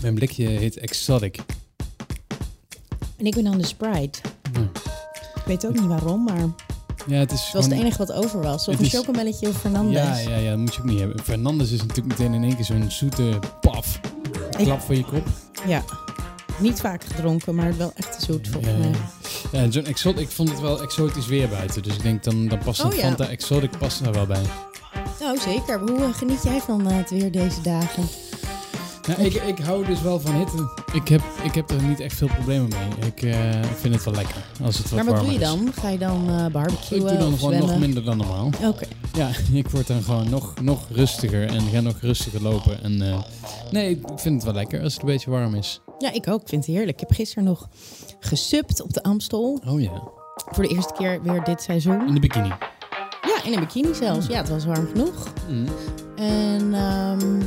Mijn blikje heet Exotic. En ik ben dan de Sprite. Ja. Ik weet ook niet waarom, maar Ja, het is was het enige wat over was. Of Het een is- chocomelletje of Fernandez. Ja, ja, ja, dat moet je ook niet hebben. Fernandes is natuurlijk meteen in één keer zo'n zoete paf. Ik- Klap voor je kop. Ja. Niet vaak gedronken, maar wel echt te zoet volgens Ja, mij. ja. Zo'n exot, ik vond het wel exotisch weer buiten. Dus ik denk dan, dan past een Oh, ja. Fanta Exotic past daar wel bij. Nou, zeker. Hoe eh, geniet jij van eh, het weer deze dagen? Nou, ik, ik hou dus wel van hitte. Ik heb, ik heb er niet echt veel problemen mee. Ik eh, vind het wel lekker als het wat maar wat doe je is. dan? Ga je dan eh barbecuen Ik doe dan gewoon nog minder dan normaal. Oké. Ja, ik word dan gewoon nog, nog rustiger en ga nog rustiger lopen. En, eh, nee, ik vind het wel lekker als het een beetje warm is. Ja, ik ook. Ik vind het heerlijk. Ik heb gisteren nog gesupt op de Amstel. Oh ja, Voor de eerste keer weer dit seizoen. in de bikini. Ja, in een bikini zelfs. Ja, het was warm genoeg. Mm. En ehm,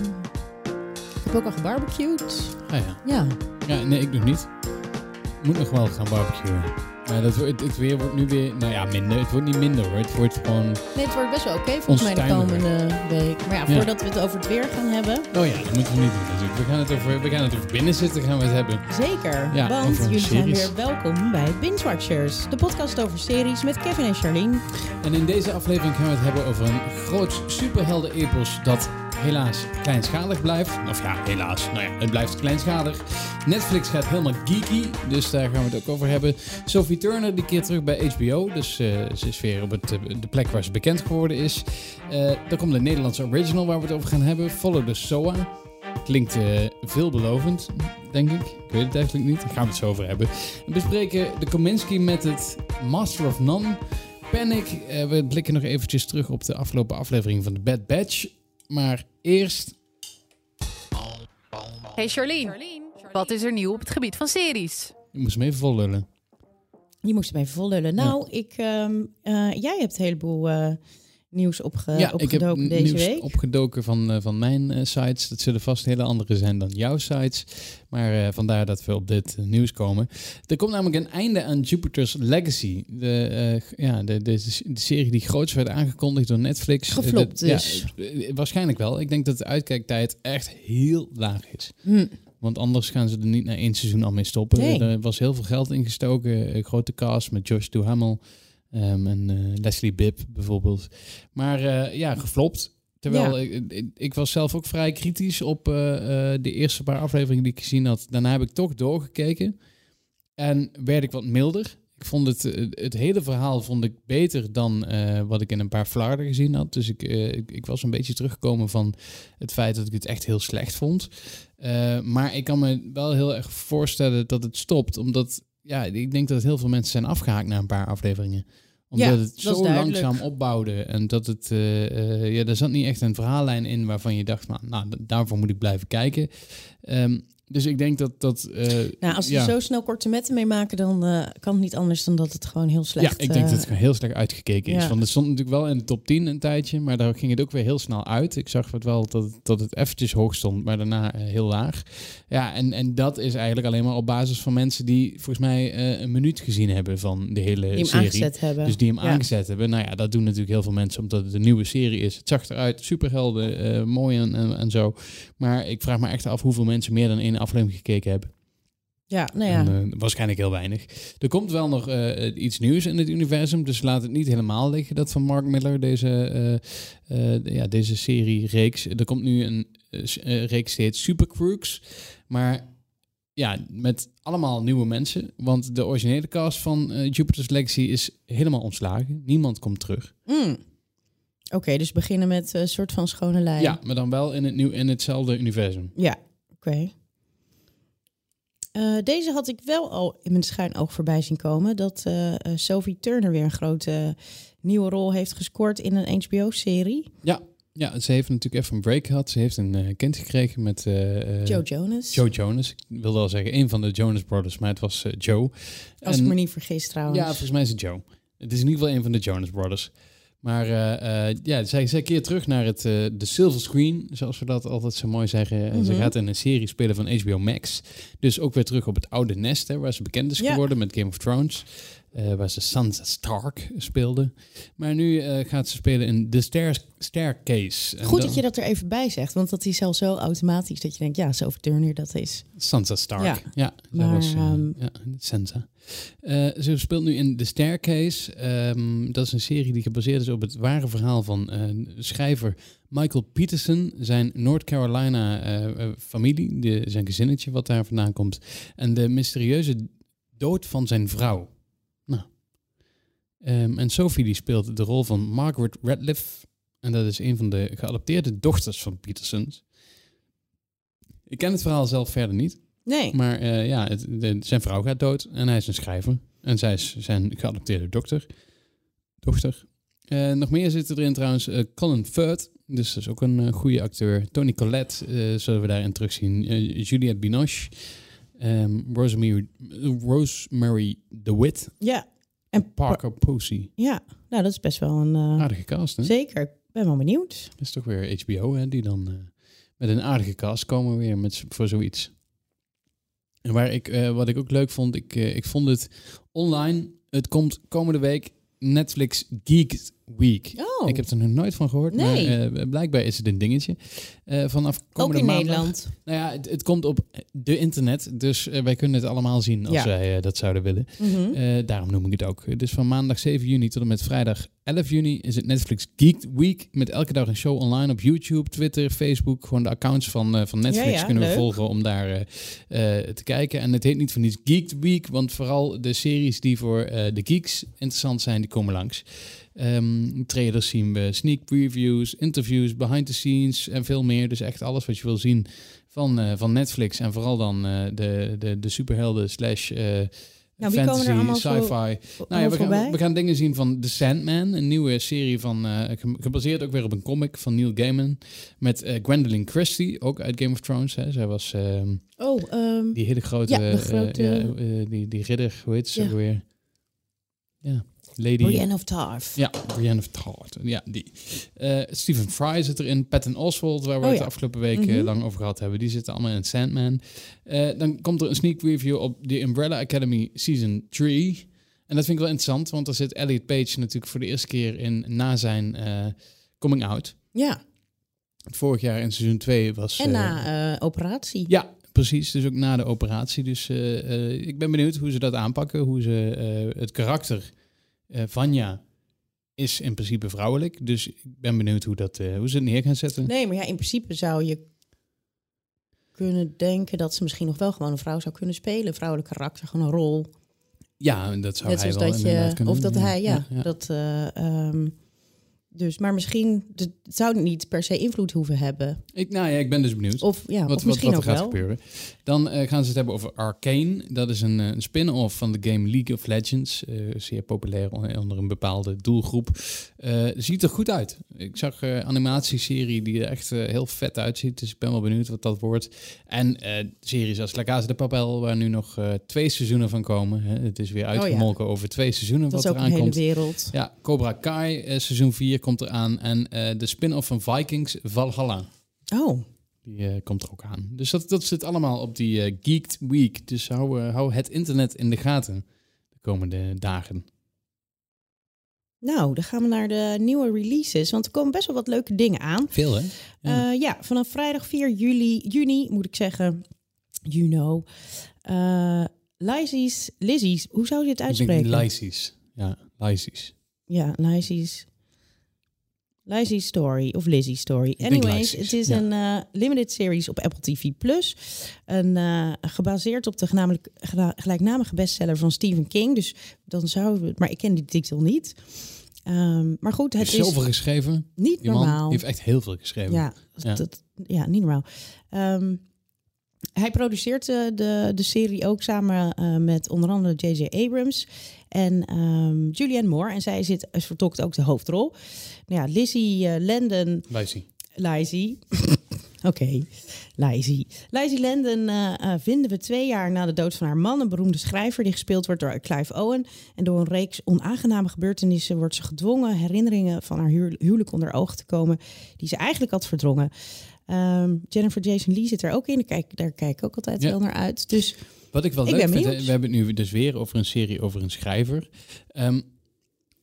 heb ook al gebarbecued. Ah ja. Ja. ja, nee, ik nog niet. Moet nog wel gaan barbecuen. Maar dat, wordt- het, weer wordt nu weer, nou ja, minder. Het wordt niet minder hoor. Het wordt gewoon... Nee, het wordt best wel oké volgens mij de komende week. Maar ja, Ja. voordat we het over het weer gaan hebben. Oh ja, dat moeten we niet doen natuurlijk. We gaan het over, we gaan het over binnen zitten, gaan we het hebben. Zeker, Ja, want jullie zijn weer welkom bij Binge Watchers. De podcast over series met Kevin en Charlene. En in deze aflevering gaan we het hebben over een groot superhelden-epos dat helaas kleinschalig blijft. Of ja, helaas. Nou ja, het blijft kleinschalig. Netflix gaat helemaal geeky, dus daar gaan we het ook over hebben. Sophie Turner die keert terug bij HBO, dus eh, ze is weer op het, eh, de plek waar ze bekend geworden is. Er komt een Nederlandse original waar we het over gaan hebben. Follow the SOA. Klinkt veelbelovend, denk ik. Ik weet het eigenlijk niet. Daar gaan we het zo over hebben. We bespreken de Kominsky Method, Master of None. Panic. We blikken nog eventjes terug op de afgelopen aflevering van The Bad Batch. Maar eerst... Hey Charlene, wat is er nieuw op het gebied van series? Ik moest hem even vollullen. Je moest hem even vollullen. Nou, ik, ehm, eh, jij hebt een heleboel eh, nieuws opge ja, ik heb opgedoken deze nieuws week. opgedoken van, eh, van mijn eh, sites. Dat zullen vast hele andere zijn dan jouw sites. Maar eh, vandaar dat we op dit nieuws komen. Er komt namelijk een einde aan Jupiter's Legacy. De, ja, de, de, de serie die groots werd aangekondigd door Netflix. Geflopt ja, dus. waarschijnlijk wel. Ik denk dat de uitkijktijd echt heel laag is. Hm. Want anders gaan ze er niet na één seizoen al mee stoppen. Nee. Er was heel veel geld ingestoken. Een grote cast met Josh Duhamel ehm, en eh, Leslie Bibb bijvoorbeeld. Maar eh, ja, geflopt. Terwijl Ja. ik, ik, ik was zelf ook vrij kritisch op eh, de eerste paar afleveringen die ik gezien had. Daarna heb ik toch doorgekeken. En werd ik wat milder. Ik vond het, het hele verhaal vond ik beter dan wat ik in een paar flarden gezien had. Dus ik, ik, ik was een beetje teruggekomen van het feit dat ik het echt heel slecht vond. Maar ik kan me wel heel erg voorstellen dat het stopt. Omdat ja, ik denk dat heel veel mensen zijn afgehaakt na een paar afleveringen. Omdat Ja, het zo langzaam opbouwde. En dat het, eh, eh, ja, er zat niet echt een verhaallijn in waarvan je dacht, nou, nou daarvoor moet ik blijven kijken. Ehm, dus ik denk dat dat. eh, Nou, als ze ja. zo snel korte metten mee maken, dan eh, kan het niet anders dan dat het gewoon heel slecht Ja, ik denk eh, dat het gewoon heel slecht uitgekeken is. ja. Want het stond natuurlijk wel in de top 10 een tijdje, maar daar ging het ook weer heel snel uit. Ik zag het wel dat, het- dat het eventjes hoog stond, maar daarna eh, heel laag. Ja, en, en dat is eigenlijk alleen maar op basis van mensen die volgens mij eh, een minuut gezien hebben van de hele die hem serie. aangezet hebben. Dus die hem Ja. aangezet hebben. Nou ja, dat doen natuurlijk heel veel mensen omdat het een nieuwe serie is. Het zag eruit, superhelden, eh, mooi en, en, en zo. Maar ik vraag me echt af hoeveel mensen meer dan één aflevering gekeken hebben. Ja, nou ja. En, eh, waarschijnlijk heel weinig. Er komt wel nog eh, iets nieuws in het universum, dus laat het niet helemaal liggen, dat van Mark Miller, deze, eh, ja, deze serie-reeks. Er komt nu een reeks die heet Super Crooks, maar ja, met allemaal nieuwe mensen, want de originele cast van Jupiter's Legacy is helemaal ontslagen. Niemand komt terug. Mm. Oké, dus beginnen met een soort van schone lijn. Ja, maar dan wel in, het nieuw, in hetzelfde universum. Ja, oké. Eh, deze had ik wel al in mijn schuin oog voorbij zien komen. Dat eh, eh, Sophie Turner weer een grote nieuwe rol heeft gescoord in een HBO-serie. Ja, ja, ze heeft natuurlijk even een break gehad. Ze heeft een kind gekregen met Joe Jonas. Joe Jonas. Ik wilde al zeggen een van de Jonas Brothers, maar het was Joe. Als En- ik me niet vergis trouwens. Ja, volgens mij is het Joe. Het is in ieder geval een van de Jonas Brothers. Maar eh, eh, ja, zij, zij keert terug naar het, eh, de silver screen, zoals we dat altijd zo mooi zeggen. En Ze Mhm. gaat in een serie spelen van HBO Max. Dus ook weer terug op het oude nest, hè, waar ze bekend is Ja. geworden met Game of Thrones. Eh, waar ze Sansa Stark speelde. Maar nu eh, gaat ze spelen in The Stair Staircase. Goed dat je dat er even bij zegt, want dat is al zo automatisch dat je denkt, ja, Sophie Turner, dat is. Sansa Stark. Ja. Ja, Maar, was, eh, ehm, ja, Sansa. Ze speelt nu in The Staircase. Ehm, dat is een serie die gebaseerd is op het ware verhaal van schrijver Michael Peterson. Zijn North Carolina familie, de, zijn gezinnetje wat daar vandaan komt. En de mysterieuze dood van zijn vrouw. Ehm, en Sophie die speelt de rol van Margaret Radcliffe. En dat is een van de geadopteerde dochters van Petersons. Ik ken het verhaal zelf verder niet. Nee. Maar eh, ja, het, de- zijn vrouw gaat dood en hij is een schrijver. En zij is zijn geadopteerde dokter. dochter. Eh, nog meer zitten erin trouwens. eh, Colin Firth, dus dat is ook een goede acteur. Tony Collette zullen we daarin terugzien. Juliette Binoche. Ehm, Rosemary, Rosemary DeWitt. Ja. En Parker Posey. Ja, nou, dat is best wel een. eh, Aardige cast, hè? zeker. Ik ben wel benieuwd. Dat is toch weer HBO, hè? Die dan eh, met een aardige cast komen weer met, voor zoiets. En waar ik, eh, wat ik ook leuk vond, ik, ik vond het online. Het komt komende week Netflix Geek Week. Oh, Ik heb er nog nooit van gehoord, Nee. maar eh, blijkbaar is het een dingetje. Eh, vanaf ook komende in maandag. Nederland. Nou ja, het, het komt op de internet, dus eh, wij kunnen het allemaal zien als Ja. wij dat zouden willen. Mhm. Daarom noem ik het ook. Dus van maandag 7 juni tot en met vrijdag 11 juni is het Netflix Geek Week. Met elke dag een show online op YouTube, Twitter, Facebook. Gewoon de accounts van, van Netflix Ja, ja, kunnen we volgen om daar te kijken. En het heet niet voor niets Geek Week, want vooral de series die voor de geeks interessant zijn, die komen langs. Ehm, trailers zien we, sneak previews, interviews, behind the scenes en veel meer. Dus echt alles wat je wil zien van, eh, van Netflix. En vooral dan eh, de, de, de superhelden slash eh, Nou, fantasy, sci-fi. Nou ja, we gaan, we gaan dingen zien van The Sandman, een nieuwe serie van, ge- gebaseerd ook weer op een comic van Neil Gaiman. Met eh Gwendolyn Christie, ook uit Game of Thrones. Hè. Zij was ehm, Oh, ehm, die hele grote, Ja, die, die ridder, hoe heet ze Ja. weer? Ja, Lady... Brienne of Tarth. Ja, Brienne of Tarth. Ja, die. Eh, Stephen Fry zit erin. Patton Oswalt, waar we Oh, het ja. de afgelopen week eh, Mhm. lang over gehad hebben. Die zitten allemaal in Sandman. Eh, dan komt er een sneak preview op The Umbrella Academy Season 3. En dat vind ik wel interessant, want daar zit Elliot Page natuurlijk voor de eerste keer in na zijn eh, coming out. Ja, Vorig jaar in seizoen 2 was... en na operatie. ja, precies. Dus ook na de operatie. Dus eh, eh, ik ben benieuwd hoe ze dat aanpakken. Hoe ze eh, het karakter Vanya is in principe vrouwelijk. Dus ik ben benieuwd hoe, dat, hoe ze het neer gaan zetten. Nee, maar ja, in principe zou je kunnen denken dat ze misschien nog wel gewoon een vrouw zou kunnen spelen. Vrouwelijk karakter, gewoon een rol. Ja, en dat zou Net hij wel dat je, of dat hij, ja, dat, eh, ehm, dus, maar misschien, het zou niet per se invloed hoeven hebben. Ik, nou ja, ik ben dus benieuwd. Of ja, wat, of misschien wat er ook gaat wel. gebeuren. Dan eh, gaan ze het hebben over Arcane. Dat is een, eh, een spin-off van de game League of Legends. Eh, zeer populair onder, een bepaalde doelgroep. Ziet er goed uit. Ik zag een animatieserie die er echt heel vet uitziet. Dus ik ben wel benieuwd wat dat wordt. En series als La Casa de Papel, waar nu nog twee seizoenen van komen. Hè. Het is weer Oh ja. uitgemolken over twee seizoenen Dat is wat ook er een hele wereld. Ja, Cobra Kai, seizoen 4 komt eraan. En eh, de spin-off van Vikings, Valhalla. Oh, Die eh, komt er ook aan. Dus dat, dat zit allemaal op die eh, Geeked Week. Dus hou, hou het internet in de gaten de komende dagen. nou, dan gaan we naar de nieuwe releases. Want er komen best wel wat leuke dingen aan. Veel, hè? Ja. Ja, ja vanaf vrijdag 4 juli, juni, moet ik zeggen, you know. eh Lizzie's, Lizzie's, hoe zou je het uitspreken? Lysis. Ja, Lysis. Ja, Lizzie's. Lizzie's Story of Lizzie's Story. Anyways, het is ja. een eh, limited series op Apple TV+. Plus. Een, eh, gebaseerd op de genamelijk- gelijknamige bestseller van Stephen King. Dus dan zouden we... Maar ik ken die titel niet. Ehm, maar goed, het heeft is zoveel geschreven. niet Die man normaal. die heeft echt heel veel geschreven. Ja, Ja. Dat, ja niet normaal. Ehm, hij produceert eh, de, de serie ook samen eh, met onder andere J.J. Abrams en ehm, Julianne Moore. En zij zit, vertolkt ook de hoofdrol. Nou ja, Lizzie eh, Landon, Lysie. Lizzie, Oké, Lizzie. Lizzie Landon eh, eh, vinden we twee jaar na de dood van haar man, een beroemde schrijver die gespeeld wordt door Clive Owen. En door een reeks onaangename gebeurtenissen wordt ze gedwongen herinneringen van haar huw- huwelijk onder ogen te komen, die ze eigenlijk had verdrongen. Ehm, Jennifer Jason Lee zit er ook in, daar kijk, daar kijk ik ook altijd Ja. wel naar uit. Dus Wat ik wel Ik leuk vind, benieuwd. we hebben het nu dus weer over een serie over een schrijver. Ehm,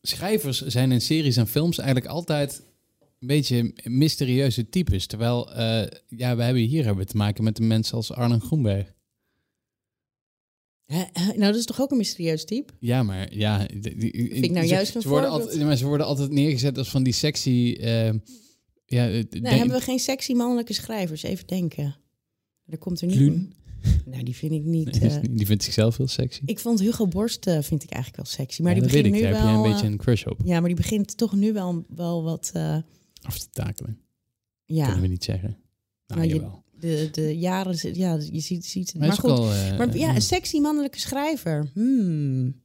schrijvers zijn in series en films eigenlijk altijd een beetje mysterieuze types. Terwijl, eh, ja, we hebben hier hebben te maken met een mensen als Arlen Groenberg. nou, dat is toch ook een mysterieus type? Ja, maar ja... die- die- Vind ik nou ze- juist een ze worden voorbeeld. altijd, maar Ze worden altijd neergezet als van die sexy... eh, ja, Nee, denk- hebben we geen sexy mannelijke schrijvers? Even denken. Er komt er niet. Nou, die vind ik niet. Nee, eh, die vindt zichzelf heel sexy. ik vond Hugo Borst vind ik eigenlijk wel sexy, maar Ja, die dat weet begint ik, nu daar heb wel. jij een beetje een crush op. ja, maar die begint toch nu wel, wel wat. Af te takelen, ja, kunnen we niet zeggen. Nou, je- jawel. de, de jaren. Ja, je ziet, ziet het. Maar, Maar, goed. wel, eh, maar ja, eh, een sexy mannelijke schrijver. Hmm.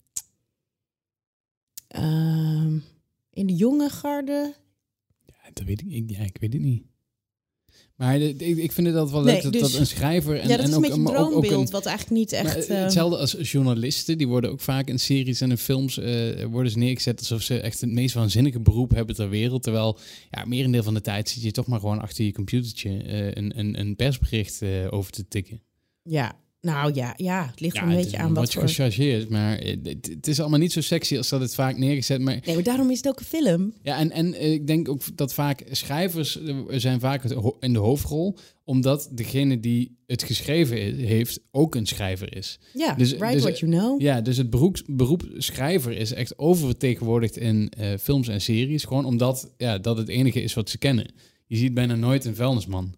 Ehm, in de jonge garde. Ja, dat weet ik, ik, ja, ik weet het niet. Maar ik, ik vind het altijd wel leuk Nee, dat, dus- dat een schrijver... En, ja, dat en is een ook, beetje een ook- ook droombeeld, een- wat eigenlijk niet echt. eh, hetzelfde als journalisten, die worden ook vaak in series en in films eh, worden ze neergezet alsof ze echt het meest waanzinnige beroep hebben ter wereld. Terwijl, ja, merendeel van de tijd zit je toch maar gewoon achter je computertje eh, een, een, een persbericht eh, over te tikken. ja, nou ja, ja, het ligt er een beetje aan wat wat voor. gechargeerd, maar eh, het, het is allemaal niet zo sexy als dat het vaak neergezet. Maar Nee, maar daarom is het ook een film. Ja, en, en eh, ik denk ook dat vaak schrijvers eh, zijn vaak in de hoofdrol, omdat degene die het geschreven heeft ook een schrijver is. Ja, Dus- write dus- what you know. Ja, dus het beroep, beroep schrijver is echt oververtegenwoordigd in films en series, gewoon omdat ja, dat het enige is wat ze kennen. Je ziet bijna nooit een vuilnisman.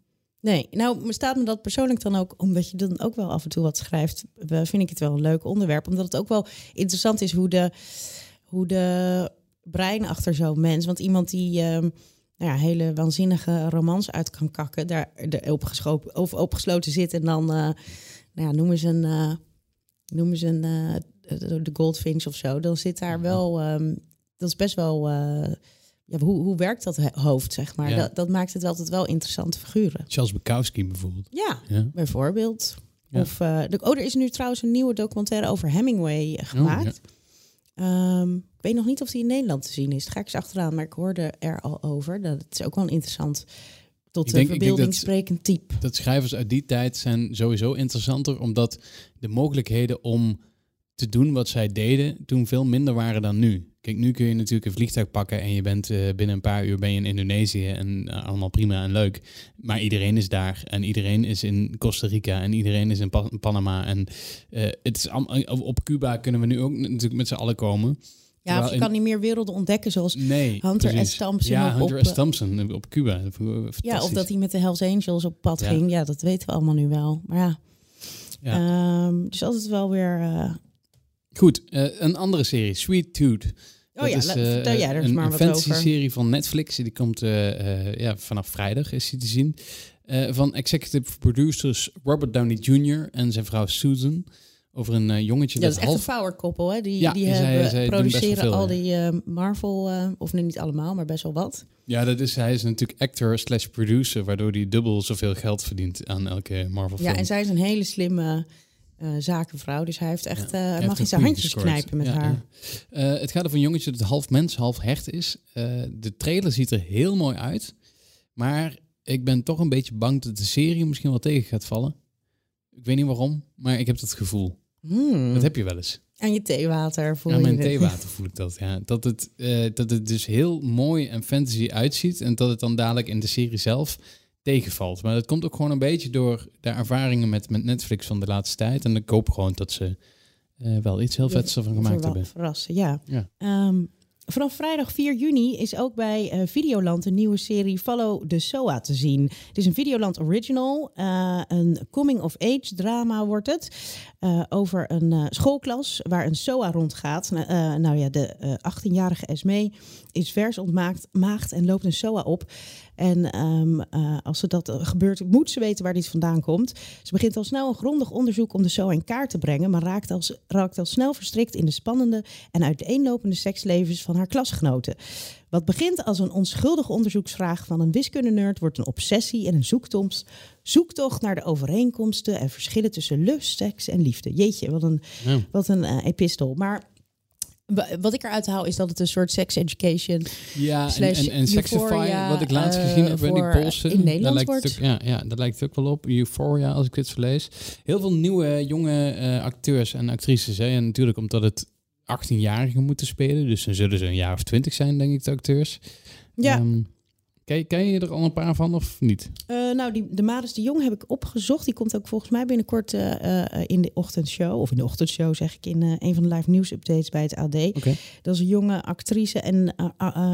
Nee, nou staat me dat persoonlijk dan ook, omdat je dan ook wel af en toe wat schrijft, eh, vind ik het wel een leuk onderwerp. Omdat het ook wel interessant is hoe de, hoe de brein achter zo'n mens, want iemand die ehm, nou ja, hele waanzinnige romans uit kan kakken, daar opgeschopen, of opgesloten zit en dan, eh, nou ja, noemen ze een, eh, noemen ze een de de Goldfinch of zo, dan zit daar wel, ehm, dat is best wel, ja, hoe, hoe werkt dat hoofd, zeg maar. Ja. Dat, dat maakt het altijd wel interessante figuren. Charles Bukowski bijvoorbeeld. Ja, Ja. bijvoorbeeld. Ja. Of, eh, de, oh, er is nu trouwens een nieuwe documentaire over Hemingway eh, gemaakt. Ehm, ik weet nog niet of die in Nederland te zien is. Ga ik eens achteraan, maar ik hoorde er al over. Dat het is ook wel een interessant, tot denk verbeelding sprekend type. dat schrijvers uit die tijd zijn sowieso interessanter, omdat de mogelijkheden om te doen wat zij deden toen veel minder waren dan nu. Kijk, nu kun je natuurlijk een vliegtuig pakken en je bent eh, binnen een paar uur ben je in Indonesië en eh, allemaal prima en leuk. Maar iedereen is daar en iedereen is in Costa Rica en iedereen is in Pa- Panama en eh, het is op Cuba kunnen we nu ook natuurlijk met z'n allen komen. Ja, of je in- kan niet meer werelden ontdekken zoals... Nee, Hunter precies. S. Thompson Ja, op- Hunter S. Thompson op Cuba. Ja, of dat hij met de Hells Angels op pad Ja. ging. Ja, dat weten we allemaal nu wel. Maar ja, Ja. Ehm, dus altijd wel weer... Goed, een andere serie, Sweet Tooth. Oh ja, vertel jij er eens een, maar een wat fantasy over. serie van Netflix. Die komt eh, eh, ja, vanaf vrijdag is die te zien. Eh, van executive producers Robert Downey Jr. en zijn vrouw Susan. Over een eh, jongetje Ja, dat is echt half... een power koppel, hè? Die, Ja, die hebben, zij produceren veel, al die eh, Marvel, eh, of nee, niet allemaal, maar best wel wat. Ja, dat is, hij is natuurlijk actor slash producer. Waardoor hij dubbel zoveel geld verdient aan elke Marvel film. Ja, en zij is een hele slimme eh, zakenvrouw, dus hij heeft echt, Ja, eh, hij mag in zijn handjes gescoord. knijpen met Ja, haar. ja. Eh, het gaat over een jongetje dat half mens, half hecht is. De trailer ziet er heel mooi uit. Maar ik ben toch een beetje bang dat de serie misschien wel tegen gaat vallen. Ik weet niet waarom, maar ik heb dat gevoel. Hmm. Dat heb je wel eens. Aan je theewater voel Aan je mijn theewater voel ik dat. Ja. Dat, het, dat het dus heel mooi en fantasy uitziet. En dat het dan dadelijk in de serie zelf tegenvalt. Maar dat komt ook gewoon een beetje door de ervaringen met, met Netflix van de laatste tijd. En ik hoop gewoon dat ze eh, wel iets heel vets ervan gemaakt hebben. Verrassen, ja. Ja. Ehm, vanaf vrijdag 4 juni is ook bij eh, Videoland een nieuwe serie Follow the SOA te zien. Het is een Videoland original, eh, een coming-of-age drama wordt het. Eh, over een eh, schoolklas waar een SOA rondgaat. Eh, nou ja, de eh, 18-jarige Esme is vers ontmaakt maagd en loopt een SOA op. En ehm, eh, als ze dat gebeurt, moet ze weten waar dit vandaan komt. Ze begint al snel een grondig onderzoek om de SOA in kaart te brengen, maar raakt raakt al snel verstrikt in de spannende en uiteenlopende sekslevens van haar klasgenoten. Wat begint als een onschuldige onderzoeksvraag van een wiskundenerd wordt een obsessie en een zoektocht, zoektocht naar de overeenkomsten en verschillen tussen lust, seks en liefde. Jeetje, wat een, Ja. wat een eh, epistel. Maar wa- wat ik eruit haal is dat het een soort sex education Ja, en, Slash en, en Euphoria, wat ik laatst eh, gezien heb in die polsen. in Nederland daar lijkt wordt. het ook, ja, ja, daar lijkt het ook wel op. Euphoria, als ik dit zo lees. Heel veel nieuwe, jonge eh, acteurs en actrices. Hè. En natuurlijk omdat het 18-jarigen moeten spelen. Dus dan zullen ze een jaar of 20 zijn, denk ik, de acteurs. Ja. Ehm, ken, ken je er al een paar van of niet? Eh, nou, die, de Maris de Jong heb ik opgezocht. Die komt ook volgens mij binnenkort eh, eh, in de ochtendshow. Of in de ochtendshow zeg ik in een van de live nieuws updates bij het AD. Oké. Dat is een jonge actrice en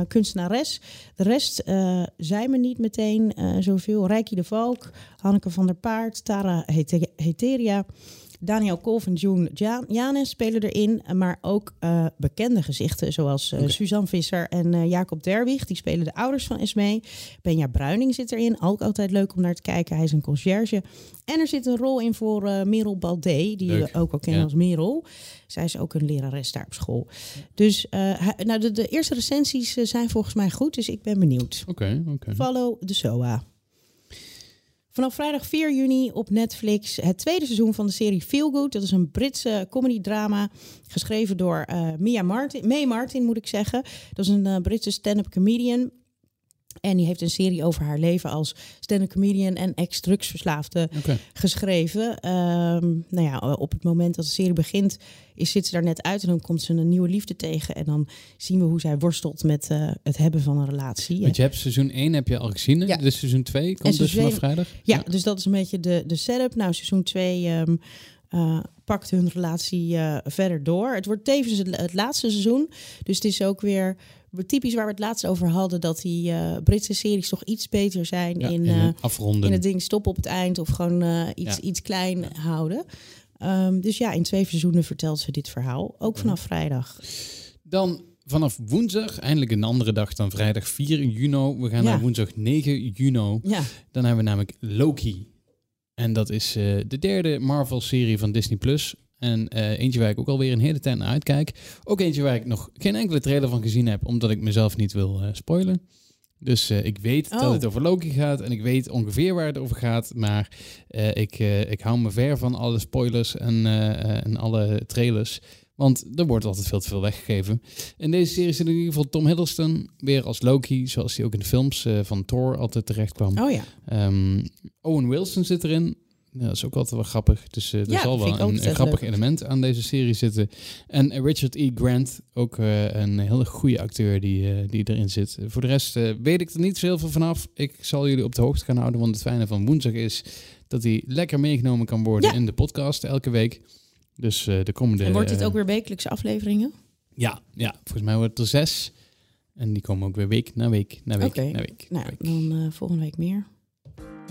kunstenares. De rest zei me niet meteen zoveel. Rijkie de Valk, Hanneke van der Paard, Tara Hete- Heteria... Daniel Kolf en June Ja- Janes spelen erin, maar ook eh, bekende gezichten zoals eh. Suzanne Visser en eh, Jacob Derwig. Die spelen de ouders van Esmee. Benja Bruining zit erin, ook altijd leuk om naar te kijken. Hij is een conciërge. En er zit een rol in voor Merel Baldé, die Leuk. we ook al Ja. als Merel. Zij is ook een lerares daar op school. Dus nou, de, de eerste recensies zijn volgens mij goed, dus ik ben benieuwd. Oké, oké. Follow the SOA. Vanaf vrijdag 4 juni op Netflix het tweede seizoen van de serie Feel Good. Dat is een Britse comedy-drama geschreven door eh, Mia Martin. May Martin moet ik zeggen. Dat is een eh, Britse stand-up comedian. En die heeft een serie over haar leven als stand-up comedian en ex-drugsverslaafde geschreven. Ehm, nou ja, op het moment dat de serie begint, is, zit ze daar net uit en dan komt ze een nieuwe liefde tegen. En dan zien we hoe zij worstelt met eh, het hebben van een relatie. Want je hebt seizoen 1 heb je al gezien. Ja. Dus seizoen 2 komt dus vanaf vrijdag. Ja, dus dat is een beetje de, de setup. Nou, seizoen 2 ehm, eh, pakt hun relatie eh, verder door. Het wordt tevens het, het laatste seizoen. Dus het is ook weer typisch waar we het laatst over hadden... dat die eh, Britse series toch iets beter zijn Ja, in, eh, afronden. in het ding stoppen op het eind... of gewoon eh, iets, Ja. iets klein houden. Ehm, dus ja, in twee seizoenen vertelt ze dit verhaal. Ook vanaf vrijdag. Dan vanaf woensdag, eindelijk een andere dag dan vrijdag 4 juni. We gaan naar woensdag 9 juni. Ja, Dan hebben we namelijk Loki. En dat is de derde Marvel-serie van Disney+. Plus. En eh, eentje waar ik ook alweer een hele tijd naar uitkijk. Ook eentje waar ik nog geen enkele trailer van gezien heb, omdat ik mezelf niet wil eh, spoilen. Dus eh, ik weet Oh. dat het over Loki gaat en ik weet ongeveer waar het over gaat. Maar ik, ik hou me ver van alle spoilers en, en alle trailers. Want er wordt altijd veel te veel weggegeven. In deze serie zit in ieder geval Tom Hiddleston weer als Loki, zoals hij ook in de films van Thor altijd terecht kwam. oh ja. Ehm, Owen Wilson zit erin. Ja, dat is ook altijd wel grappig. Dus er Ja, zal wel een, grappig leuk. element aan deze serie zitten. En Richard E. Grant, ook eh, een hele goede acteur die, eh, die erin zit. Voor de rest weet ik er niet zo heel veel vanaf. Ik zal jullie op de hoogte gaan houden. Want het fijne van woensdag is dat hij lekker meegenomen kan worden Ja. in de podcast elke week. Dus de komende... En wordt dit ook weer wekelijkse afleveringen? Ja, ja, volgens mij wordt het er zes. En die komen ook weer week na week na week na week. na Nou, week. dan volgende week meer.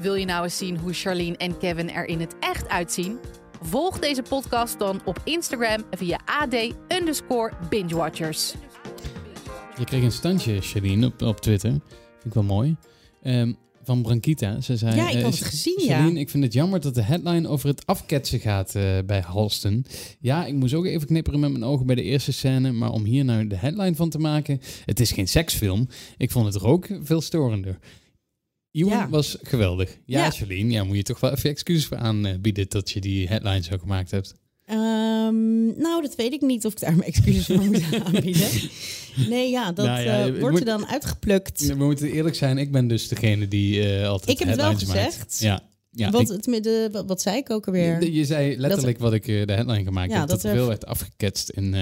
Wil je nou eens zien hoe Charlene en Kevin er in het echt uitzien? Volg deze podcast dan op Instagram via AD underscore bingewatchers. Je kreeg een standje, Charlene, op, op Twitter. Vind ik wel mooi. Ehm, van Brankita. Ze zei, Ja, ik eh, had het gezien, ja. Charlene, ik vind het jammer dat de headline over het afketsen gaat eh, bij Halston. Ja, ik moest ook even knipperen met mijn ogen bij de eerste scène. Maar om hier nou de headline van te maken... Het is geen seksfilm. Ik vond het er ook veel storender. Iwan Ja. was geweldig. Ja, Ja. Charlene, ja, moet je toch wel even excuses voor aanbieden... dat je die headline zo gemaakt hebt. Ehm, nou, dat weet ik niet of ik daar mijn excuses voor moet aanbieden. Nee, ja, dat Nou ja, eh, wordt er dan uitgeplukt. We moeten eerlijk zijn, ik ben dus degene die eh, altijd Ik heb het wel headlines maakt. gezegd. Ja, ja wat, ik- het met de, wat, wat zei ik ook alweer? Je, je zei letterlijk wat ik eh, de headline gemaakt Ja, heb. Dat, dat er veel werd afgeketst in,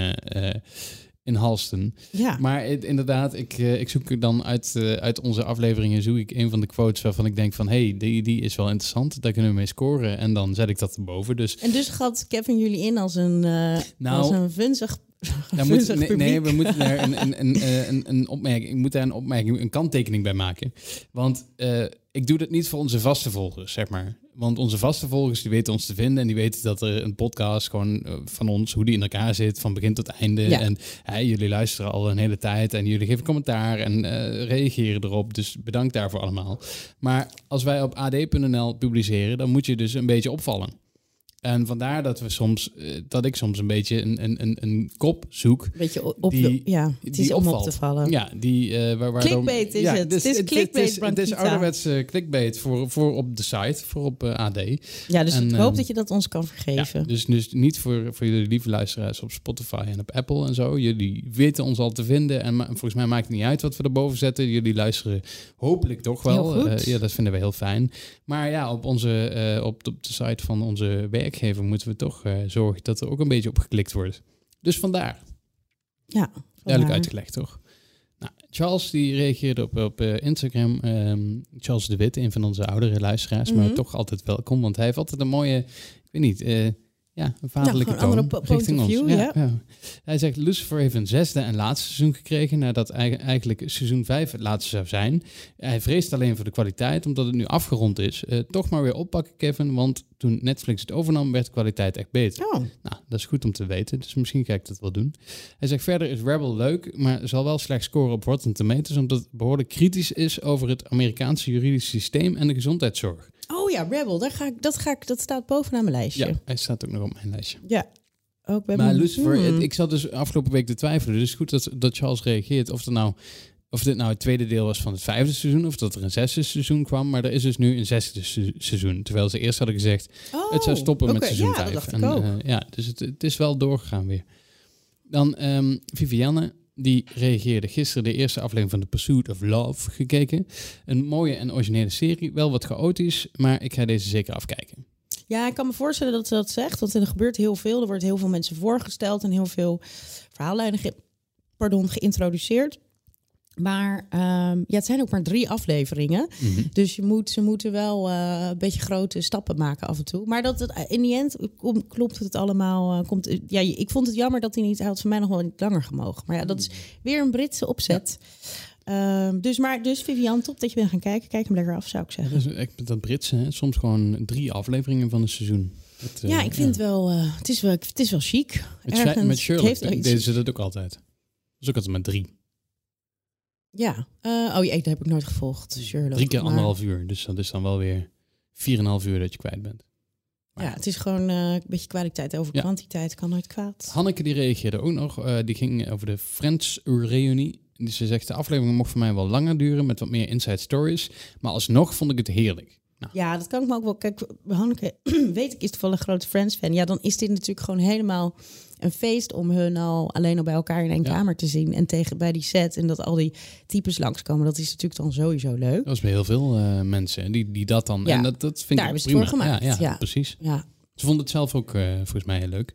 in Halston. ja. Maar het- inderdaad, ik, eh, ik zoek dan uit, eh, uit onze afleveringen zoek ik een van de quotes waarvan ik denk van... hey, die, die is wel interessant, daar kunnen we mee scoren. En dan zet ik dat erboven. Dus En dus gaat Kevin jullie in als een, eh Nou, als een vunzig, daar moet, nee, we moeten daar een, een, een, een, een opmerking, ik moet daar een opmerking, een kanttekening bij maken. Want ik doe dat niet voor onze vaste volgers, zeg maar. Want onze vaste volgers die weten ons te vinden en die weten dat er een podcast gewoon eh, van ons, hoe die in elkaar zit, van begin tot einde. Ja. En hè, jullie luisteren al een hele tijd en jullie geven commentaar en eh, reageren erop. Dus bedankt daarvoor allemaal. Maar als wij op ad.nl publiceren, dan moet je dus een beetje opvallen. En vandaar dat we soms, eh, dat ik soms een beetje een, een, een, een kop zoek. Beetje op, Die- ja, het is die om op te vallen. Ja, die eh waar, waardoor- Clickbait is ja, het. dus Het is clickbait, Het is, het is Brankita. ouderwetse clickbait voor, voor op de site, voor op eh, AD. Ja, dus En, ik hoop ehm, dat je dat ons kan vergeven. Ja, dus, dus niet voor, voor jullie lieve luisteraars op Spotify en op Apple en zo. Jullie weten ons al te vinden. En volgens mij maakt het niet uit wat we erboven zetten. Jullie luisteren hopelijk toch wel. Ja, dat vinden we heel fijn. Maar ja, op, onze, op, de, op de site van onze werkgever moeten we toch eh, zorgen dat er ook een beetje op geklikt wordt. Dus vandaar. Ja, Duidelijk uitgelegd, toch? Nou, Charles die reageerde op, op eh, Instagram. ehm, Charles de Wit, een van onze oudere luisteraars. Maar Mhm. toch altijd welkom. Want hij heeft altijd een mooie, ik weet niet, eh, ja, een vaderlijke gewoon een toon. andere po- point richting of ons. view, ja. Hij zegt, Lucifer heeft een zesde en laatste seizoen gekregen. Nadat eigen- eigenlijk seizoen vijf het laatste zou zijn. Hij vreest alleen voor de kwaliteit, omdat het nu afgerond is. Eh, toch maar weer oppakken, Kevin. Want toen Netflix het overnam, werd de kwaliteit echt beter. Oh, Nou, dat is goed om te weten, dus misschien ga ik dat wel doen. Hij zegt verder is Rebel leuk, maar zal wel slecht scoren op Rotten Tomatoes, omdat het behoorlijk kritisch is over het Amerikaanse juridische systeem en de gezondheidszorg. Oh ja, Rebel, daar ga ik, dat, ga ik, dat staat bovenaan mijn lijstje. Ja, hij staat ook nog op mijn lijstje. Ja. Ook bij Maar mijn- Lucifer, Hmm. het- ik zat dus afgelopen week te twijfelen, dus goed dat, dat Charles reageert of er nou... Of dit nou het tweede deel was van het vijfde seizoen, of dat er een zesde seizoen kwam. Maar er is dus nu een zesde se- seizoen. Terwijl ze eerst hadden gezegd, Oh, het zou stoppen met seizoen ja, 5. dat dacht en, eh, ja, dus het, het is wel doorgegaan weer. Dan ehm, Vivianne, die reageerde gisteren de eerste aflevering van The Pursuit of Love gekeken. Een mooie en originele serie, wel wat chaotisch, maar ik ga deze zeker afkijken. Ja, ik kan me voorstellen dat ze dat zegt, want er gebeurt heel veel. Er wordt heel veel mensen voorgesteld en heel veel verhaallijnen ge- pardon, geïntroduceerd. Maar ehm, ja, het zijn ook maar drie afleveringen. Mhm. Dus je moet, ze moeten wel eh, een beetje grote stappen maken af en toe. Maar dat het, in die end kom- klopt het allemaal. eh, komt, ja, ik vond het jammer dat hij niet... Hij had voor mij nog wel niet langer gemogen. Maar ja, dat is weer een Britse opzet. Ehm, dus, maar, dus Vivian, top dat je bent gaan kijken. Kijk hem lekker af, zou ik zeggen. dat is dat Britse, hè? soms gewoon drie afleveringen van een seizoen. Dat, eh, Ja, ik vind Het, wel, eh, het, is wel, het is wel chic. Met, Ergens. Sherlock deden ze dat ook altijd. Dat is ook altijd maar drie. Ja. Eh, oh ja, dat heb ik nooit gevolgd. Sherlock. Drie keer maar- anderhalf uur. Dus dat is dan wel weer vier en een half uur dat je kwijt bent. Maar Ja, het is gewoon eh, een beetje kwaliteit over Ja. kwantiteit. Kan nooit kwaad. Hanneke die reageerde ook nog. eh, die ging over de Friends reunie. Dus ze zegt de aflevering mocht voor mij wel langer duren met wat meer inside stories. Maar alsnog vond ik het heerlijk. Nou, Ja, dat kan ik me ook wel. Kijk, Hanneke, weet ik, is toevallig een grote Friends-fan. Ja, dan is dit natuurlijk gewoon helemaal een feest om hun al alleen al bij elkaar in één Ja. kamer te zien. En tegen bij die set en dat al die types langskomen. Dat is natuurlijk dan sowieso leuk. dat was bij heel veel eh, mensen die, die dat dan. Ja, en dat, dat vind daar ik hebben ze prima. het voor gemaakt, Ja, precies. Ja, Ze vonden het zelf ook eh, volgens mij heel leuk.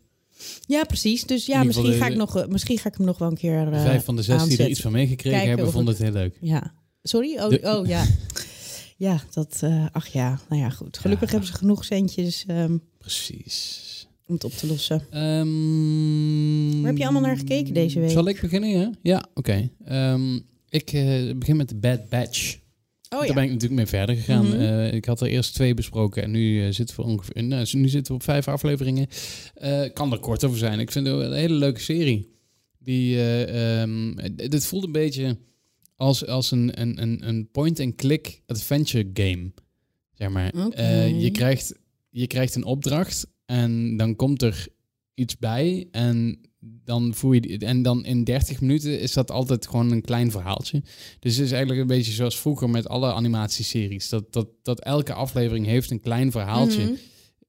ja precies. Dus ja, misschien ga, ik de- nog, eh, misschien ga ik hem nog wel een keer. eh, Vijf van de zes die er aanzetten. iets van meegekregen hebben, vonden het- heel leuk. Ja. Sorry? Oh, De- oh ja. Ja, dat. eh, ach ja, nou ja, goed. Gelukkig hebben ze genoeg centjes ehm, Precies. Om het op te lossen. Ehm, Waar heb je allemaal naar gekeken deze week? Zal ik beginnen, ja? Ja, oké. Ehm, ik eh, begin met de Bad Batch. Oh Daar ja. ben ik natuurlijk mee verder gegaan. Mhm. Eh, ik had er eerst twee besproken en nu eh, zitten we ongeveer. Nou, nu zitten we op vijf afleveringen. Kan er kort over zijn. Ik vind het een hele leuke serie. Die, eh, ehm, het- het voelt een beetje als, als een, een, een, een point-and-click adventure game. Zeg maar. Je, krijgt, je krijgt een opdracht en dan komt er iets bij en dan voer je en dan in 30 minuten is dat altijd gewoon een klein verhaaltje. Dus het is eigenlijk een beetje zoals vroeger met alle animatieseries. Dat, dat, dat elke aflevering heeft een klein verhaaltje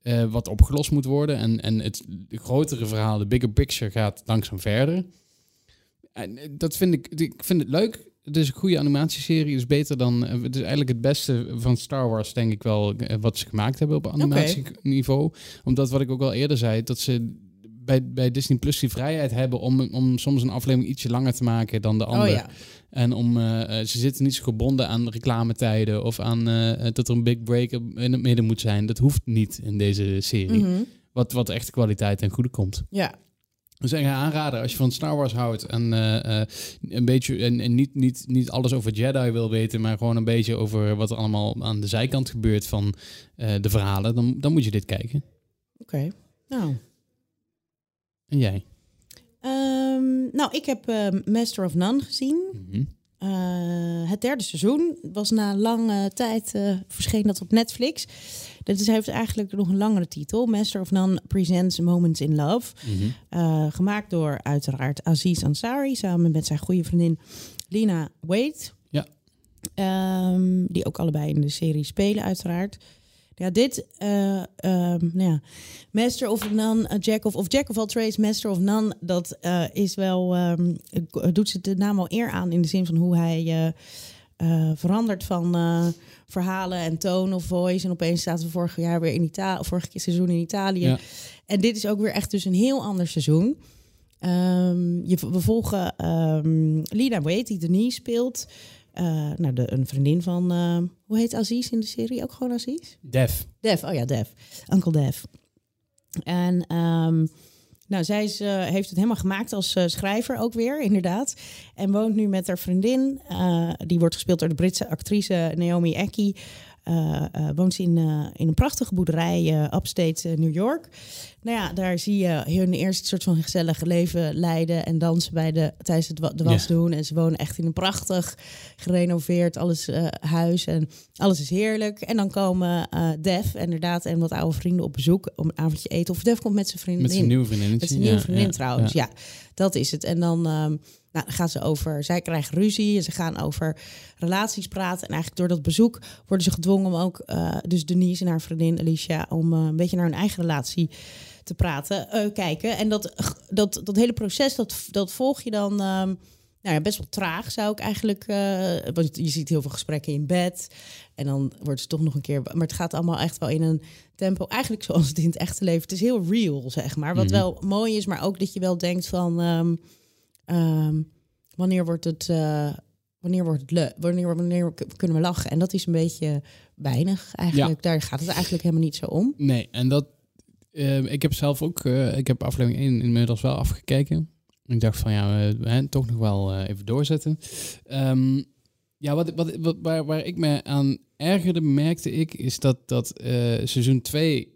eh, wat opgelost moet worden. En, en het grotere verhaal, de bigger picture, gaat langzaam verder. En eh, dat vind ik, ik vind het leuk. Het is een goede animatieserie. Het is beter dan. eh, Het is eigenlijk het beste van Star Wars, denk ik wel, eh, wat ze gemaakt hebben op animatieniveau. Omdat wat ik ook al eerder zei, dat ze bij, bij Disney Plus die vrijheid hebben om, om soms een aflevering ietsje langer te maken dan de andere. Oh ja. En om, eh, ze zitten niet zo gebonden aan reclametijden of aan dat er een big break in het midden moet zijn. Dat hoeft niet in deze serie. Mhm. Wat, wat echt kwaliteit en goede komt. Ja. Dus ik ga aanraden als je van Star Wars houdt en eh, eh, een beetje en, en niet, niet, niet alles over Jedi wil weten, maar gewoon een beetje over wat er allemaal aan de zijkant gebeurt van eh, de verhalen, dan, dan moet je dit kijken. Oké. Nou. En jij? Ehm, nou, ik heb Master of None gezien. Mhm. Het derde seizoen was na lange tijd verscheen dat op Netflix. Is, heeft eigenlijk nog een langere titel. Master of None Presents Moments in Love. Mm gemaakt door uiteraard Aziz Ansari samen met zijn goede vriendin Lina Wade. Ja. Um, die ook allebei in de serie spelen uiteraard. Ja, dit, uh, um, nou ja, Master of None, Jack of, of Jack of all trades, Master of None, dat uh, is wel, um, doet ze de naam al eer aan in de zin van hoe hij verandert van verhalen en tone of voice. En opeens staat we vorig jaar weer in Italië, vorig seizoen in Italië. Ja. En dit is ook weer echt dus een heel ander seizoen. Um, je, we volgen um, Lina Wade, die Denise speelt. Uh, nou, de, een vriendin van, uh, hoe heet Aziz in de serie? Ook gewoon Aziz? Def. Def, oh ja, Def. Uncle Def. En um, nou, zij uh, heeft het helemaal gemaakt als schrijver ook weer, inderdaad. En woont nu met haar vriendin. die wordt gespeeld door de Britse actrice Naomi Eckie. Uh, woont ze in, uh, in een prachtige boerderij upstate New York. Nou ja, daar zie je hun eerst een soort van gezellig leven leiden en dansen bij de, tijdens het de was doen. En ze wonen echt in een prachtig gerenoveerd alles huis en alles is heerlijk. En dan komen Def inderdaad en wat oude vrienden op bezoek om een avondje eten. Of Def komt met zijn vriendin. Met zijn nieuwe vriendin. Met zijn nieuwe vriendin ja, trouwens, ja. ja. Dat is het. En dan... Um, nou, dan gaan ze over, zij krijgen ruzie en ze gaan over relaties praten. En eigenlijk door dat bezoek worden ze gedwongen om ook, uh, dus Denise en haar vriendin Alicia, om uh, een beetje naar hun eigen relatie te praten, uh, kijken. En dat, dat, dat hele proces, dat, dat volg je dan um, nou ja, best wel traag, zou ik eigenlijk. want je ziet heel veel gesprekken in bed. En dan wordt het toch nog een keer. Maar het gaat allemaal echt wel in een tempo. Eigenlijk zoals het in het echte leven. Het is heel real, zeg maar. Wat mm -hmm. wel mooi is, maar ook dat je wel denkt van. Um, Um, wanneer wordt het, uh, wanneer wordt het leuk? Wanneer, wanneer kunnen we lachen? En dat is een beetje weinig eigenlijk. Ja. Daar gaat het eigenlijk helemaal niet zo om. Nee, en dat. Uh, ik heb zelf ook. Uh, ik heb aflevering 1 inmiddels wel afgekeken. Ik dacht van ja, we toch nog wel even doorzetten. Um, ja, wat, wat, wat, waar, waar ik me aan ergerde, merkte ik, is dat, dat seizoen 2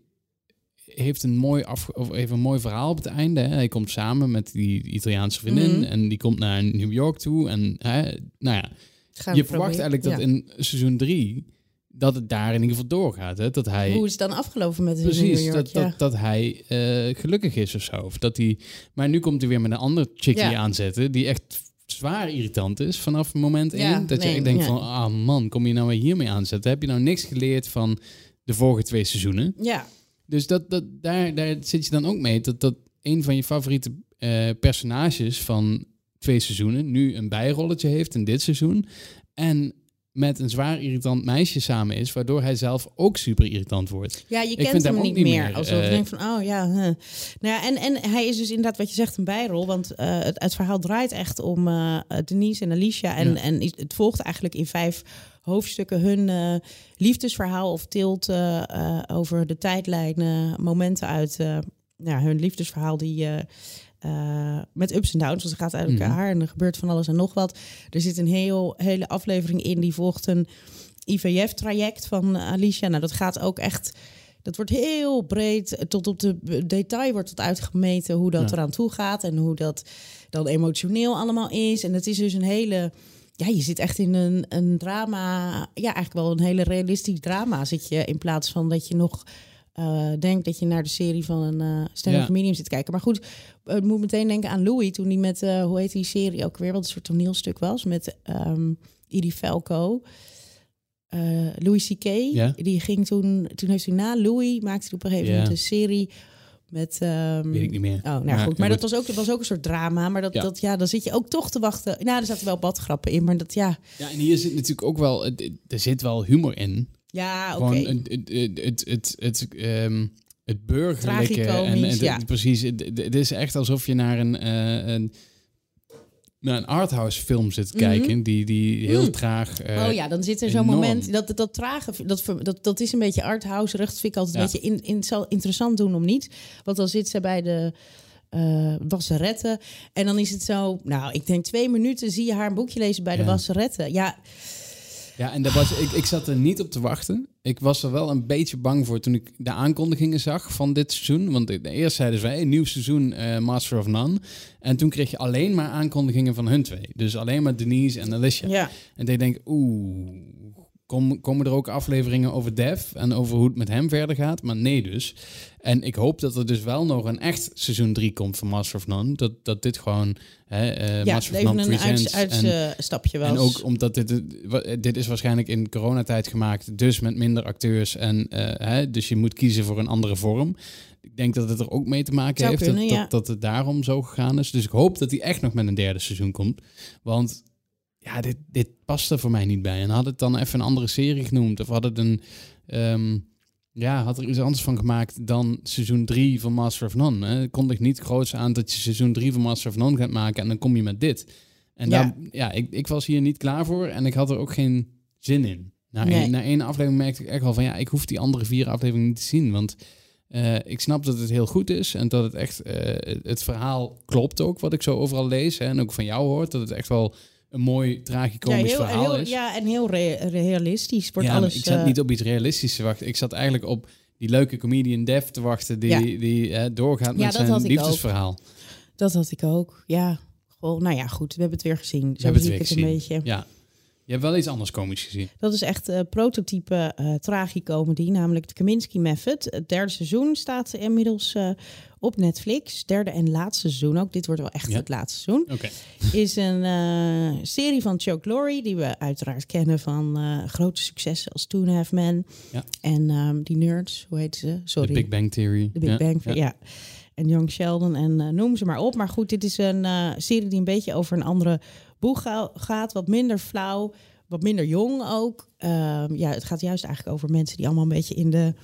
heeft een mooi, af, of even een mooi verhaal op het einde. Hè. Hij komt samen met die Italiaanse vriendin mm. en die komt naar New York toe. En hè, nou ja, je verwacht eigenlijk dat ja. in seizoen 3 dat het daar in ieder geval doorgaat. Hè? Dat hij, Hoe is het dan afgelopen met Precies, New York? Dat, ja. dat, dat hij uh, gelukkig is of zo. Of dat hij, maar nu komt hij weer met een andere chickie ja. aanzetten die echt zwaar irritant is vanaf moment 1. Ja, dat nee, je echt denkt van, ah man, kom je nou weer hiermee aanzetten? Heb je nou niks geleerd van de vorige twee seizoenen? Ja. Dus dat, dat, daar, daar zit je dan ook mee. Dat, dat een van je favoriete uh, personages van twee seizoenen nu een bijrolletje heeft in dit seizoen. En met een zwaar irritant meisje samen is, waardoor hij zelf ook super irritant wordt. Ja, je kent hem, hem niet meer. meer alsof uh, je denkt van, oh ja. Huh. Nou ja, en, en hij is dus inderdaad wat je zegt een bijrol, want uh, het, het verhaal draait echt om uh, Denise en Alicia en, ja. en het volgt eigenlijk in vijf hoofdstukken hun liefdesverhaal of tilt over de tijdlijn, momenten uit ja, hun liefdesverhaal die met ups en downs. Dus het gaat uit elkaar -hmm. en er gebeurt van alles en nog wat. Er zit een heel, hele aflevering in die volgt een IVF-traject van Alicia. Nou, dat gaat ook echt. Dat wordt heel breed, tot op de detail wordt het uitgemeten hoe dat ja. eraan toe gaat en hoe dat dan emotioneel allemaal is. En het is dus een hele ja, je zit echt in een, een drama. Ja, eigenlijk wel een hele realistisch drama zit je. In plaats van dat je nog uh, denkt dat je naar de serie van een uh, stand-up ja. medium zit kijken. Maar goed, het moet meteen denken aan Louis. Toen hij met, uh, hoe heet die serie ook weer? Wat een soort toneelstuk was. Met um, Edie Falco. Louis C.K. Ja. Die ging toen, toen heeft hij na Louis, maakte hij op een gegeven moment een serie met, um, Weet ik niet meer. Oh, nou maar, goed. Maar dat was ook, dat was ook een soort drama. Maar dat, ja. dat, ja, dan zit je ook toch te wachten. Nou, er zaten wel badgrappen in, maar dat ja. Ja, en hier zit natuurlijk ook wel, er zit wel humor in. Ja, oké. Okay. Het, het, het, het, het, um, het burgerlijke. En, en ja. precies. Het, is echt alsof je naar een, uh, een naar een arthouse film zit kijken, mm -hmm. die, die heel mm. traag. Uh, oh ja, dan zit er zo'n moment dat dat trage, dat, dat, dat is een beetje arthouse. Recht vind ik altijd ja. een beetje in, in, zal interessant doen om niet. Want dan zit ze bij de uh, wasseretten en dan is het zo, nou, ik denk twee minuten zie je haar een boekje lezen bij ja. de wasseretten. Ja. Ja, en dat was, ik, ik zat er niet op te wachten. ik was er wel een beetje bang voor toen ik de aankondigingen zag van dit seizoen. Want de- eerst zeiden ze, hey, nieuw seizoen eh, Master of None. En toen kreeg je alleen maar aankondigingen van hun twee. Dus alleen maar Denise en Alicia. Ja, En ik denk, oeh, kom, komen er ook afleveringen over Dev en over hoe het met hem verder gaat? Maar nee dus. En ik hoop dat er dus wel nog een echt seizoen 3 komt van Master of None. Dat, dat dit gewoon hè, eh ja Master of None een presents. uit, en, uitstapje was. en ook omdat dit, dit is waarschijnlijk in coronatijd gemaakt, dus met minder acteurs. En, eh, hè, dus je moet kiezen voor een andere vorm. Ik denk dat het er ook mee te maken Zou heeft kunnen, dat, ja. dat, dat het daarom zo gegaan is. Dus ik hoop dat hij echt nog met een derde seizoen komt. Want ja, dit, dit past er voor mij niet bij. En had het dan even een andere serie genoemd. Of had het een... ehm, ja, had er iets anders van gemaakt dan seizoen 3 van Master of None. Hè? Kon ik niet groots aan dat je seizoen 3 van Master of None gaat maken en dan kom je met dit. En Ja. daar, ja, ik, ik was hier niet klaar voor en ik had er ook geen zin in. Na, Nee. één, na één aflevering merkte ik echt wel van ja, ik hoef die andere vier afleveringen niet te zien. Want eh, ik snap dat het heel goed is en dat het echt, eh, het verhaal klopt ook, wat ik zo overal lees. Hè, en ook van jou hoort, dat het echt wel een mooi ja, tragicomisch heel, verhaal heel, is. ja, en heel re- realistisch wordt Ja, alles. ik zat eh, niet op iets realistisch te wachten. Ik zat eigenlijk op die leuke comedian Dev te wachten die, Ja. die eh, doorgaat Ja, met zijn ik ook. liefdesverhaal. Dat had ik ook. Ja, gewoon, nou ja, goed. We hebben het weer gezien. Zo We hebben het ik weer het een gezien. beetje. Ja. Je hebt wel iets anders komisch gezien. Dat is echt eh prototype eh tragicomedy, namelijk de Kaminski Method. Het derde seizoen staat inmiddels eh, op Netflix. Derde en laatste seizoen ook. Dit wordt wel echt Ja. het laatste seizoen. Oké. Is een serie van Chuck Lorre, die we uiteraard kennen van grote successen als Two and a Half Men. Ja. En ehm, die nerds, hoe heet ze? De Sorry. Big Bang Theory. De Big Ja, Bang, ja. ja. En Young Sheldon en noem ze maar op. Maar goed, dit is een serie die een beetje over een andere boeg ga- gaat. Wat minder flauw, wat minder jong ook. Ehm, ja, het gaat juist eigenlijk over mensen die allemaal een beetje in de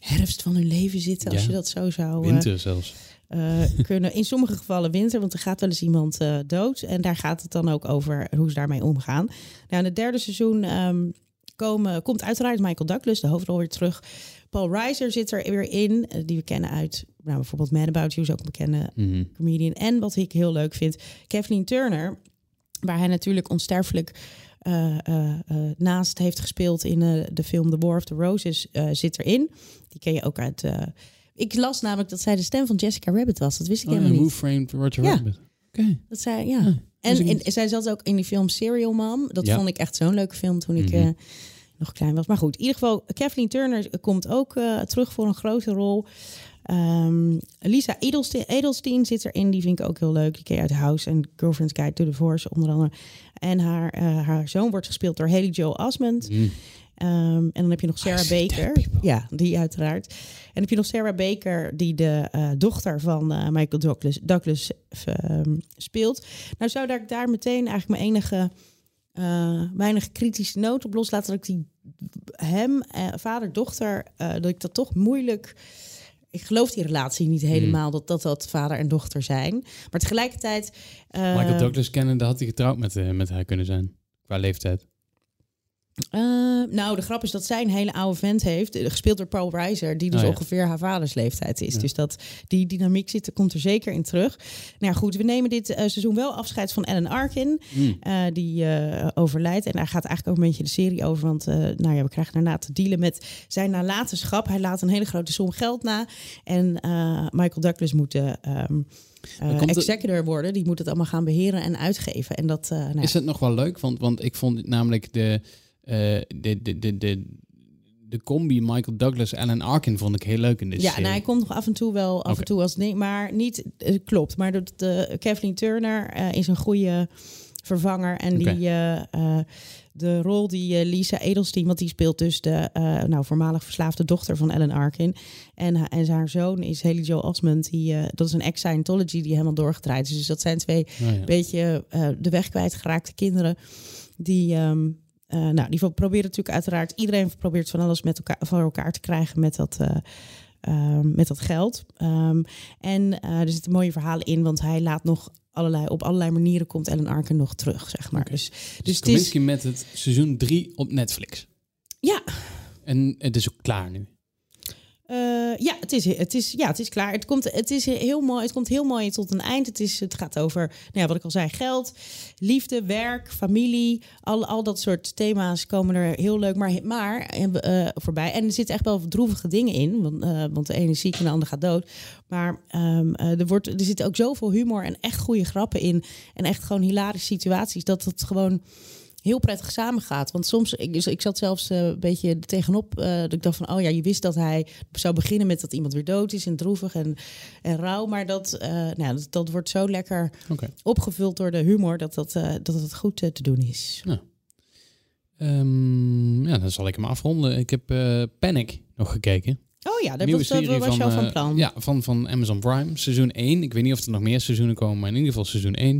herfst van hun leven zitten. Als Ja. je dat zo zou eh, Winter zelfs. eh, kunnen. In sommige gevallen winter, want er gaat wel eens iemand eh, dood. En daar gaat het dan ook over hoe ze daarmee omgaan. Nou, in het derde seizoen ehm, komen, komt uiteraard Michael Douglas, de hoofdrol, weer terug. Paul Reiser zit er weer in, die we kennen uit nou, bijvoorbeeld Mad About You, is ook een bekende Mhm. comedian. En wat ik heel leuk vind, Kathleen Turner, waar hij natuurlijk onsterfelijk eh, eh, eh, naast heeft gespeeld in de film The War of the Roses, zit erin. Die ken je ook uit. ik las namelijk dat zij de stem van Jessica Rabbit was. Dat wist ik Oh, helemaal Who niet. Framed Roger Ja. Rabbit. Oké. Dat zij, ja. Ah, en, en zij zat ook in die film Serial Mom. Dat Ja. vond ik echt zo'n leuke film toen ik Mhm. nog klein was. Maar goed, in ieder geval, Kathleen Turner komt ook terug voor een grote rol. Ehm, Lisa Edelstein, Edelstein zit erin, die vind ik ook heel leuk. Die ken je uit House en Girlfriend's Guide to Divorce onder andere. En haar, eh, haar zoon wordt gespeeld door Haley Joel Osment. Mhm. Ehm, en dan heb je nog Sarah Baker. Ja, die uiteraard. En dan heb je nog Sarah Baker, die de eh, dochter van eh, Michael Douglas, Douglas ehm, speelt. Nou zou daar, daar meteen eigenlijk mijn enige, eh weinig kritische noot op loslaten. Dat ik die hem, vader, dochter, eh, dat ik dat toch moeilijk... Ik geloof die relatie niet helemaal, dat, dat dat vader en dochter zijn. Maar tegelijkertijd... eh, Michael Douglas kennen, daar had hij getrouwd met, eh, met haar kunnen zijn. Qua leeftijd. Eh, nou, de grap is dat zij een hele oude vent heeft, eh, gespeeld door Paul Reiser, die dus Oh ja. ongeveer haar vaders leeftijd is. Ja. Dus dat die dynamiek zit, er komt er zeker in terug. Nou ja, goed, we nemen dit eh, seizoen wel afscheid van Ellen Arkin, Mhm. eh, die overlijdt. En daar gaat eigenlijk ook een beetje de serie over, want nou ja, we krijgen daarna te dealen met zijn nalatenschap. Hij laat een hele grote som geld na en Michael Douglas moet de ehm, eh, executor worden. Die moet het allemaal gaan beheren en uitgeven. En dat, nou ja, Is het nog wel leuk? Want, want ik vond namelijk de, de, de, de, de, de combi Michael Douglas Alan Arkin vond ik heel leuk in dit Ja, serie. nou, hij komt nog af en toe wel af en toe als ding, maar niet eh, klopt. Maar de, de Kathleen Turner eh, is een goede vervanger en die eh, eh, de rol die eh, Lisa Edelstein, want die speelt dus de eh, nou voormalig verslaafde dochter van Ellen Arkin en en haar zoon is Haley Joel Osment. Die eh, dat is een ex-Scientology die helemaal doorgedraaid is. Dus dat zijn twee Oh, ja. beetje eh, de weg kwijtgeraakte kinderen. Die, ehm, eh, nou, die proberen natuurlijk uiteraard... Iedereen probeert van alles met elkaar, voor elkaar te krijgen met dat, eh, ehm, met dat geld. Ehm, en eh, er zitten mooie verhalen in, want hij laat nog allerlei... Op allerlei manieren komt Ellen Arkin nog terug, zeg maar. Dus, Dus dus het is... Met het seizoen 3 op Netflix. Ja, En het is ook klaar nu. Eh, ja, het is, het, is, ja, het is klaar. Het komt, het is heel mooi, het komt heel mooi tot een eind. Het, is, het gaat over, nou ja, wat ik al zei, geld, liefde, werk, familie. Al, al dat soort thema's komen er heel leuk maar, maar eh, voorbij. En er zitten echt wel droevige dingen in. Want, want de ene is ziek en de ander gaat dood. Maar um, er, wordt, er zit ook zoveel humor en echt goede grappen in. En echt gewoon hilarische situaties. Dat het gewoon heel prettig samengaat. Want soms, ik, dus ik zat zelfs uh, een beetje tegenop. Uh, dat ik dacht van, oh ja, je wist dat hij zou beginnen met dat iemand weer dood is en droevig en, en rauw. Maar dat, uh, nou, dat, dat, wordt zo lekker okay. opgevuld door de humor dat, dat, dat het goed te doen is. Ja. Um, ja, dan zal ik hem afronden. Ik heb Panic nog gekeken. Oh ja, dat was, dat was van, van plan. ja, van, van Amazon Prime. Seizoen 1. Ik weet niet of er nog meer seizoenen komen, maar in ieder geval seizoen 1.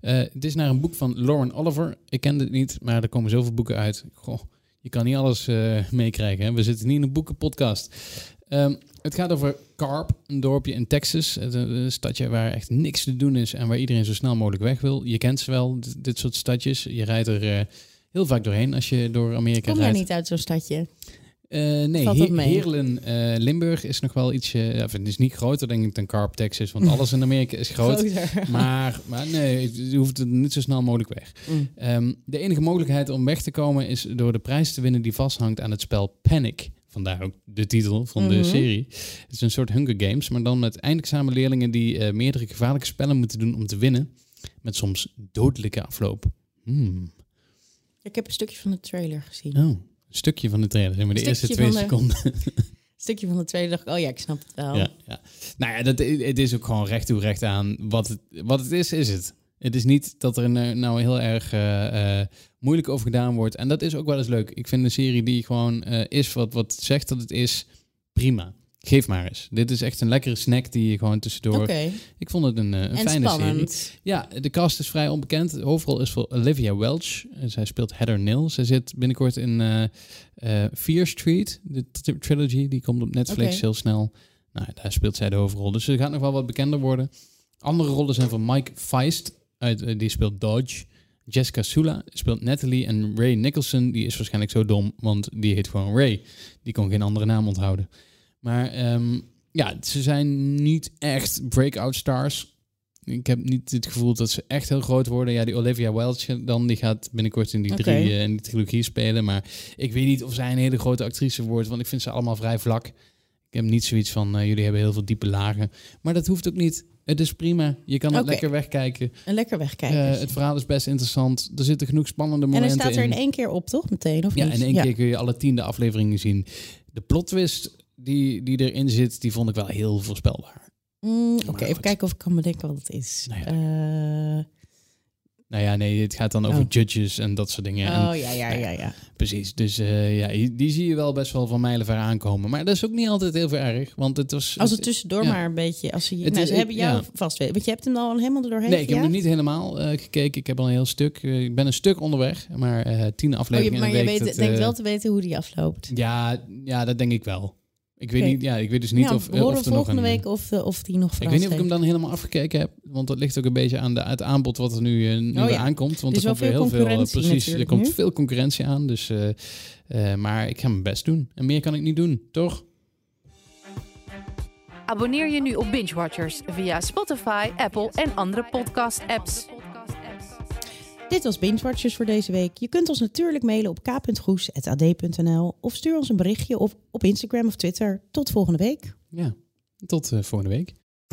Uh, het is naar een boek van Lauren Oliver. Ik kende het niet, maar er komen zoveel boeken uit. Goh, je kan niet alles uh, meekrijgen. We zitten niet in een boekenpodcast. Um, het gaat over Carp, een dorpje in Texas. Een stadje waar echt niks te doen is en waar iedereen zo snel mogelijk weg wil. Je kent ze wel, dit, dit soort stadjes. Je rijdt er uh, heel vaak doorheen als je door Amerika Kom rijdt. Kom niet uit zo'n stadje? Uh, nee, He Heerlen, uh, Limburg is nog wel ietsje. Ja, het is niet groter denk ik dan Carp, Texas, want alles in Amerika is groot. maar, maar nee, je hoeft het niet zo snel mogelijk weg. Mm. Um, de enige mogelijkheid om weg te komen is door de prijs te winnen die vasthangt aan het spel Panic. Vandaar ook de titel van de Mhm. serie. Het is een soort Hunger Games, maar dan met eindexamen leerlingen die meerdere gevaarlijke spellen moeten doen om te winnen. Met soms dodelijke afloop. Hmm. Ik heb een stukje van de trailer gezien. Oh, stukje van de trailer, zeg maar de eerste twee de- seconden. Stukje van de dacht ik, oh ja, ik snap het wel. Ja, ja. Nou ja, dat, het is ook gewoon recht toe recht aan. Wat het, wat het is, is het. Het is niet dat er nou, nou heel erg eh, eh, moeilijk over gedaan wordt. En dat is ook wel eens leuk. Ik vind een serie die gewoon eh, is wat, wat zegt dat het is, prima. Geef maar eens. Dit is echt een lekkere snack die je gewoon tussendoor... Ik vond het een, eh, een en fijne serie. Ja, de cast is vrij onbekend. Hoofdrol is voor Olivia Welch. En zij speelt Heather Nil. Zij zit binnenkort in eh eh, Fear Street, de tri- trilogy. Die komt op Netflix heel snel. Nou, daar speelt zij de hoofdrol. Dus ze gaat nog wel wat bekender worden. Andere rollen zijn van Mike Feist. Uit, eh, die speelt Dodge. Jessica Sula speelt Natalie. En Ray Nicholson, die is waarschijnlijk zo dom, want die heet gewoon Ray. Die kon geen andere naam onthouden. Maar ehm, ja, ze zijn niet echt breakout stars. Ik heb niet het gevoel dat ze echt heel groot worden. Ja, die Olivia Welch dan, die gaat binnenkort in die, Oké. drie, eh, in die trilogie spelen. Maar ik weet niet of zij een hele grote actrice wordt, want ik vind ze allemaal vrij vlak. Ik heb niet zoiets van, eh, jullie hebben heel veel diepe lagen. Maar dat hoeft ook niet. Het is prima. Je kan het lekker wegkijken. En lekker wegkijken. Eh, het verhaal is best interessant. Er zitten genoeg spannende en momenten hij staat er in in. één keer op, toch? Meteen, of Ja, niet? in één keer kun je alle tiende afleveringen zien. De plot twist die, die erin zit, die vond ik wel heel voorspelbaar. Mm, Oké, Maar even kijken of ik kan bedenken wat het is. Nou ja. Eh, Nou ja, nee, het gaat dan over Oh. judges en dat soort dingen. En oh ja, ja, ja, ja. Precies, dus eh, ja, die zie je wel best wel van mijlenver aankomen. Maar dat is ook niet altijd heel veel erg, want het was... Als het tussendoor ja. maar een beetje, als ze, Het nou, is- ze hebben jou ja. vast weten. Want je hebt hem al helemaal er doorheen Nee, ik heb nog niet helemaal eh, gekeken. Ik heb al een heel stuk. ik ben een stuk onderweg, maar tien Oh, je, afleveringen maar in je weet, dat, denkt wel te weten hoe die afloopt. ja, ja, dat denk ik wel. Ik weet, niet, ja, ik weet dus niet ja, of, we eh, of er nog volgende een... week of, eh, of die nog Ik weet niet of ik hem dan helemaal afgekeken heb, want dat ligt ook een beetje aan de, het aanbod wat er nu, eh, nu Oh ja. aankomt. Want Er is er komt weer veel heel veel, concurrentie precies, er komt nu. veel concurrentie aan. Dus, eh, eh, maar ik ga mijn best doen. En meer kan ik niet doen, toch? Abonneer je nu op Binge Watchers via Spotify, Apple en andere podcast-apps. Dit was Binge voor deze week. Je kunt ons natuurlijk mailen op k.goes.ad.nl of stuur ons een berichtje op, op Instagram of Twitter. Tot volgende week. Ja, tot eh, volgende week.